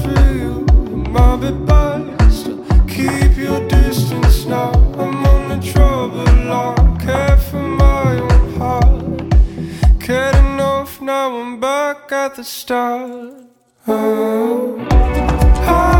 for you. Keep your distance now. I'm on the trouble care for my own heart. Getting off now, I'm back at the start. Oh.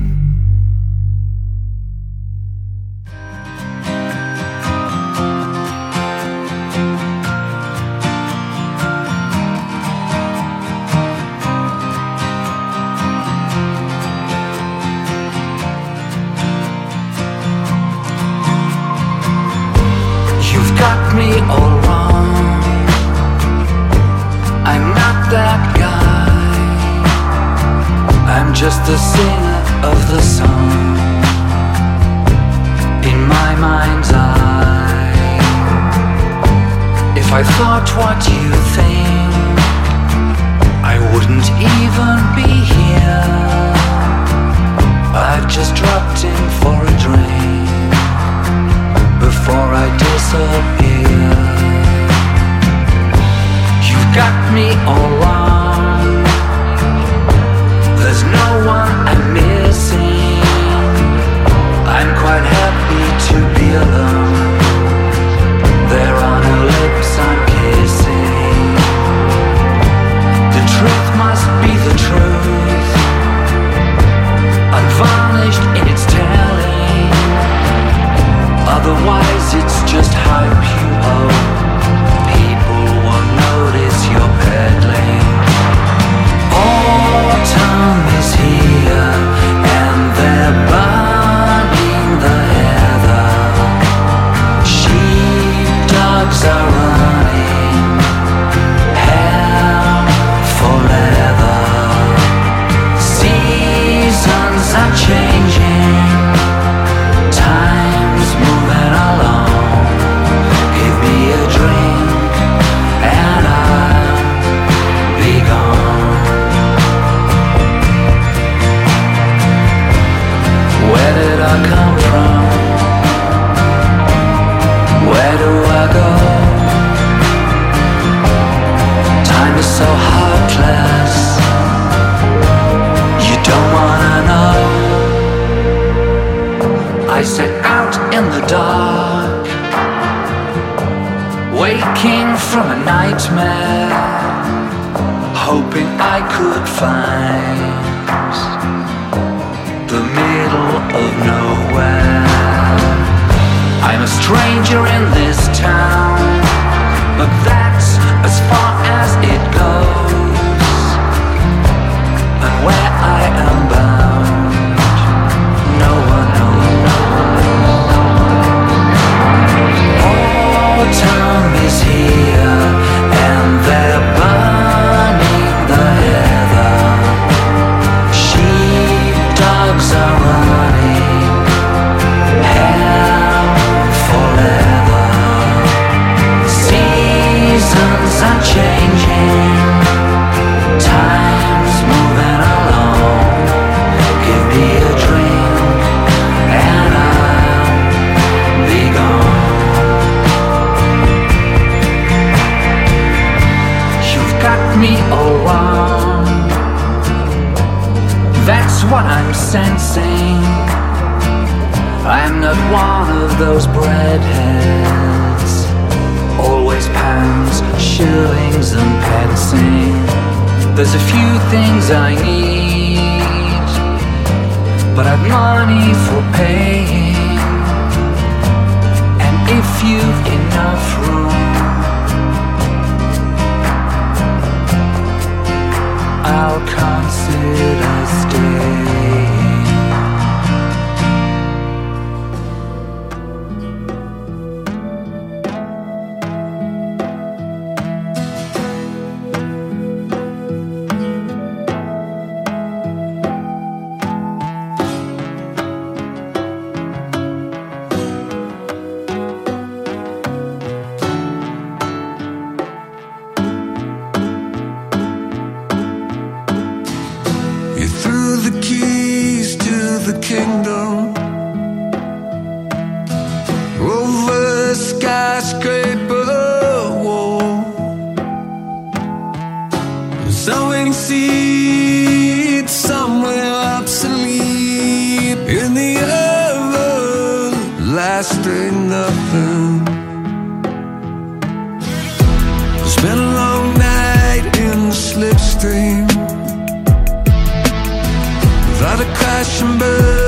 crash and burn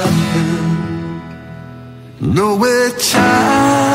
nothing. Nowhere, child,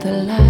the light.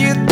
Just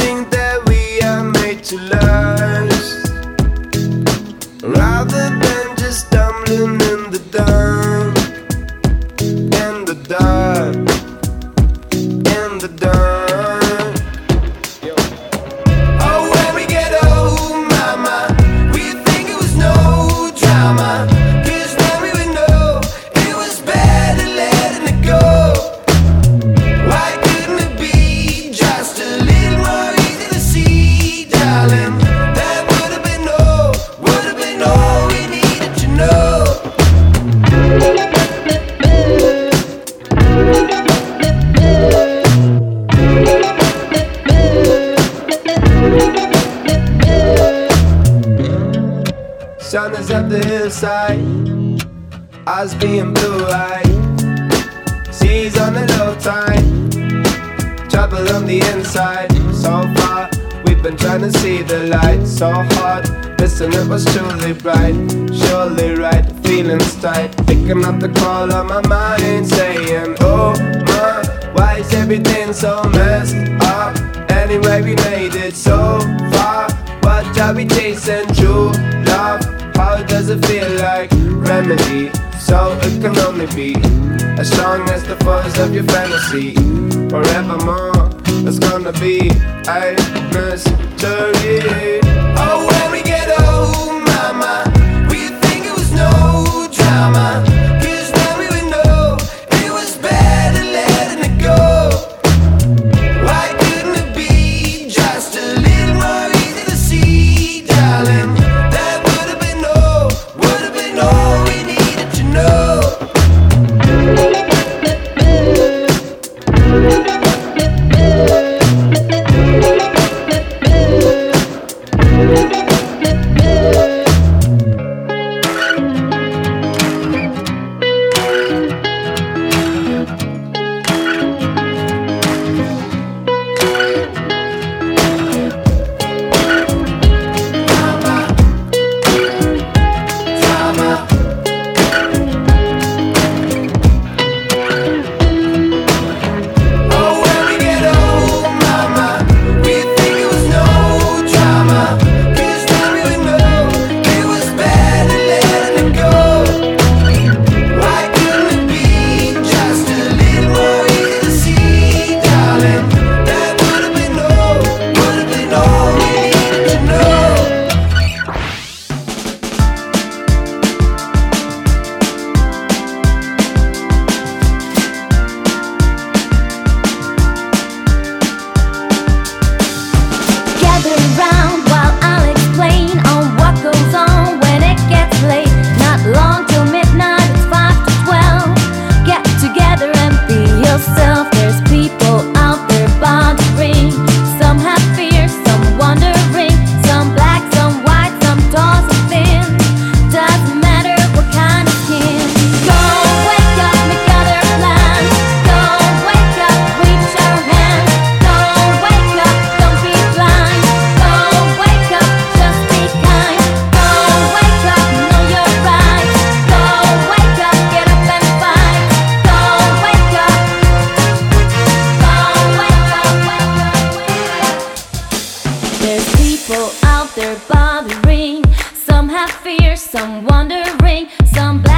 right.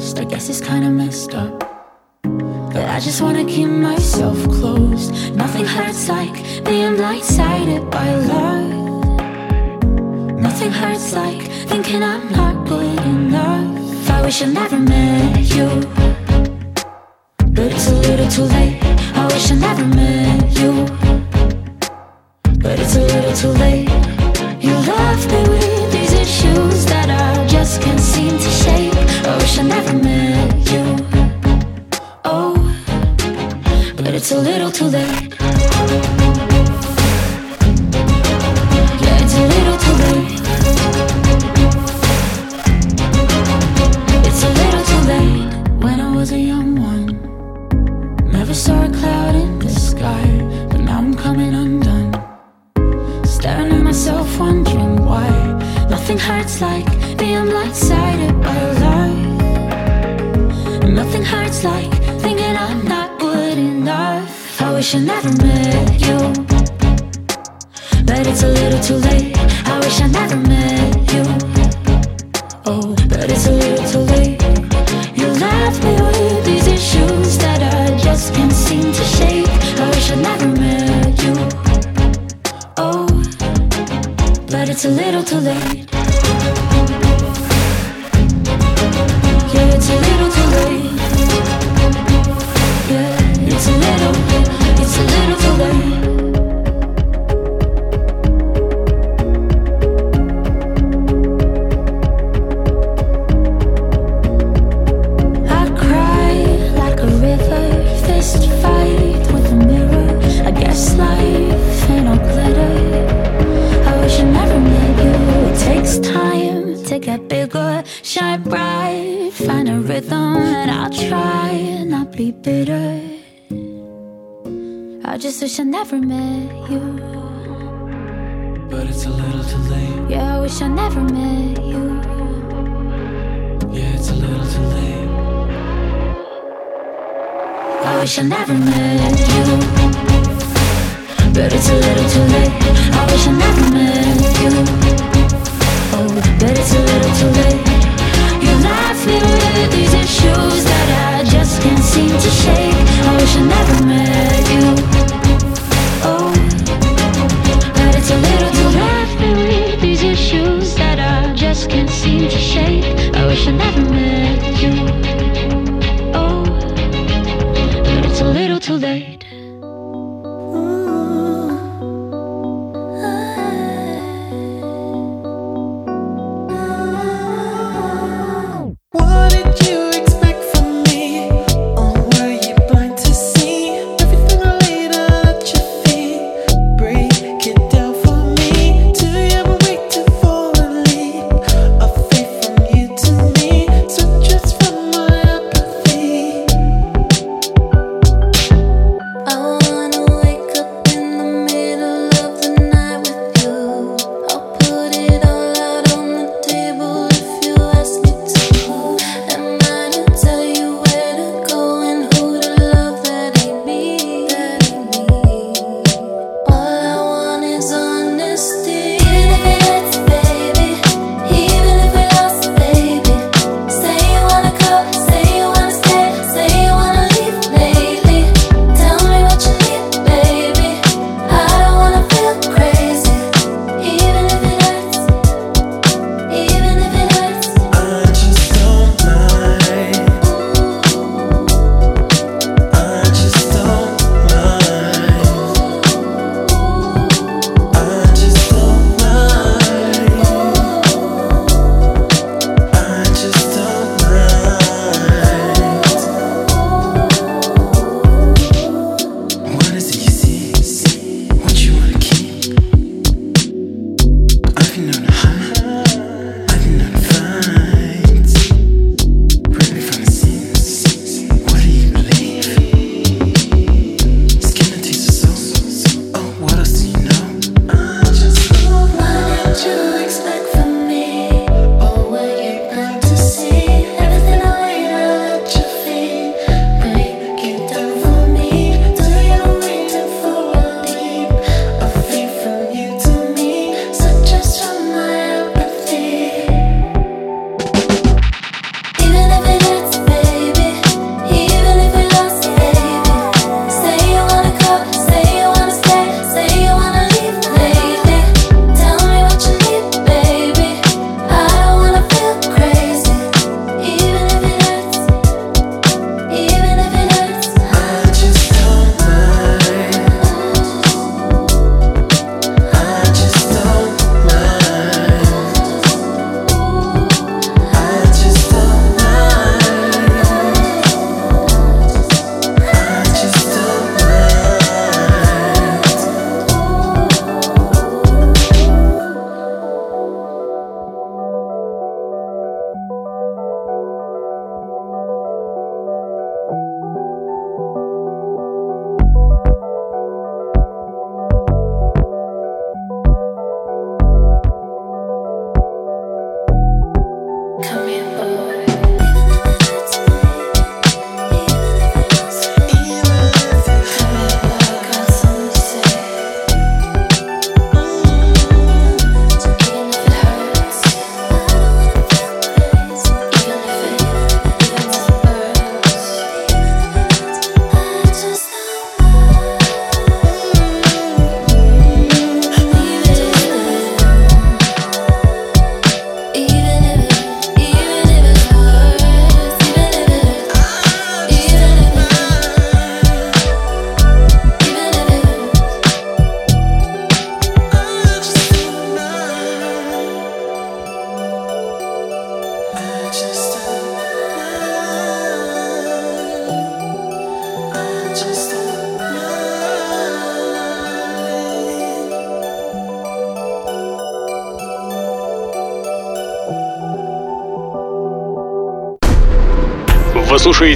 I guess it's kinda messed up. But I just wanna keep myself closed. Nothing hurts like being blindsided by love. Nothing hurts like thinking I'm not good enough. I wish I never met you. But it's a little too late. I wish I never met you. But it's a little too late. wish I never met you. But it's a little too late. I wish I never met you. Oh, but it's a little too late. You left me with these issues That I just can't seem to shake. I wish I never met you. Oh, but it's a little too late. Left me with these issues That I just can't seem to shake. I wish I never met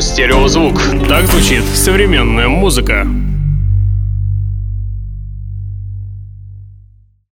«Стереозвук». Так звучит современная музыка.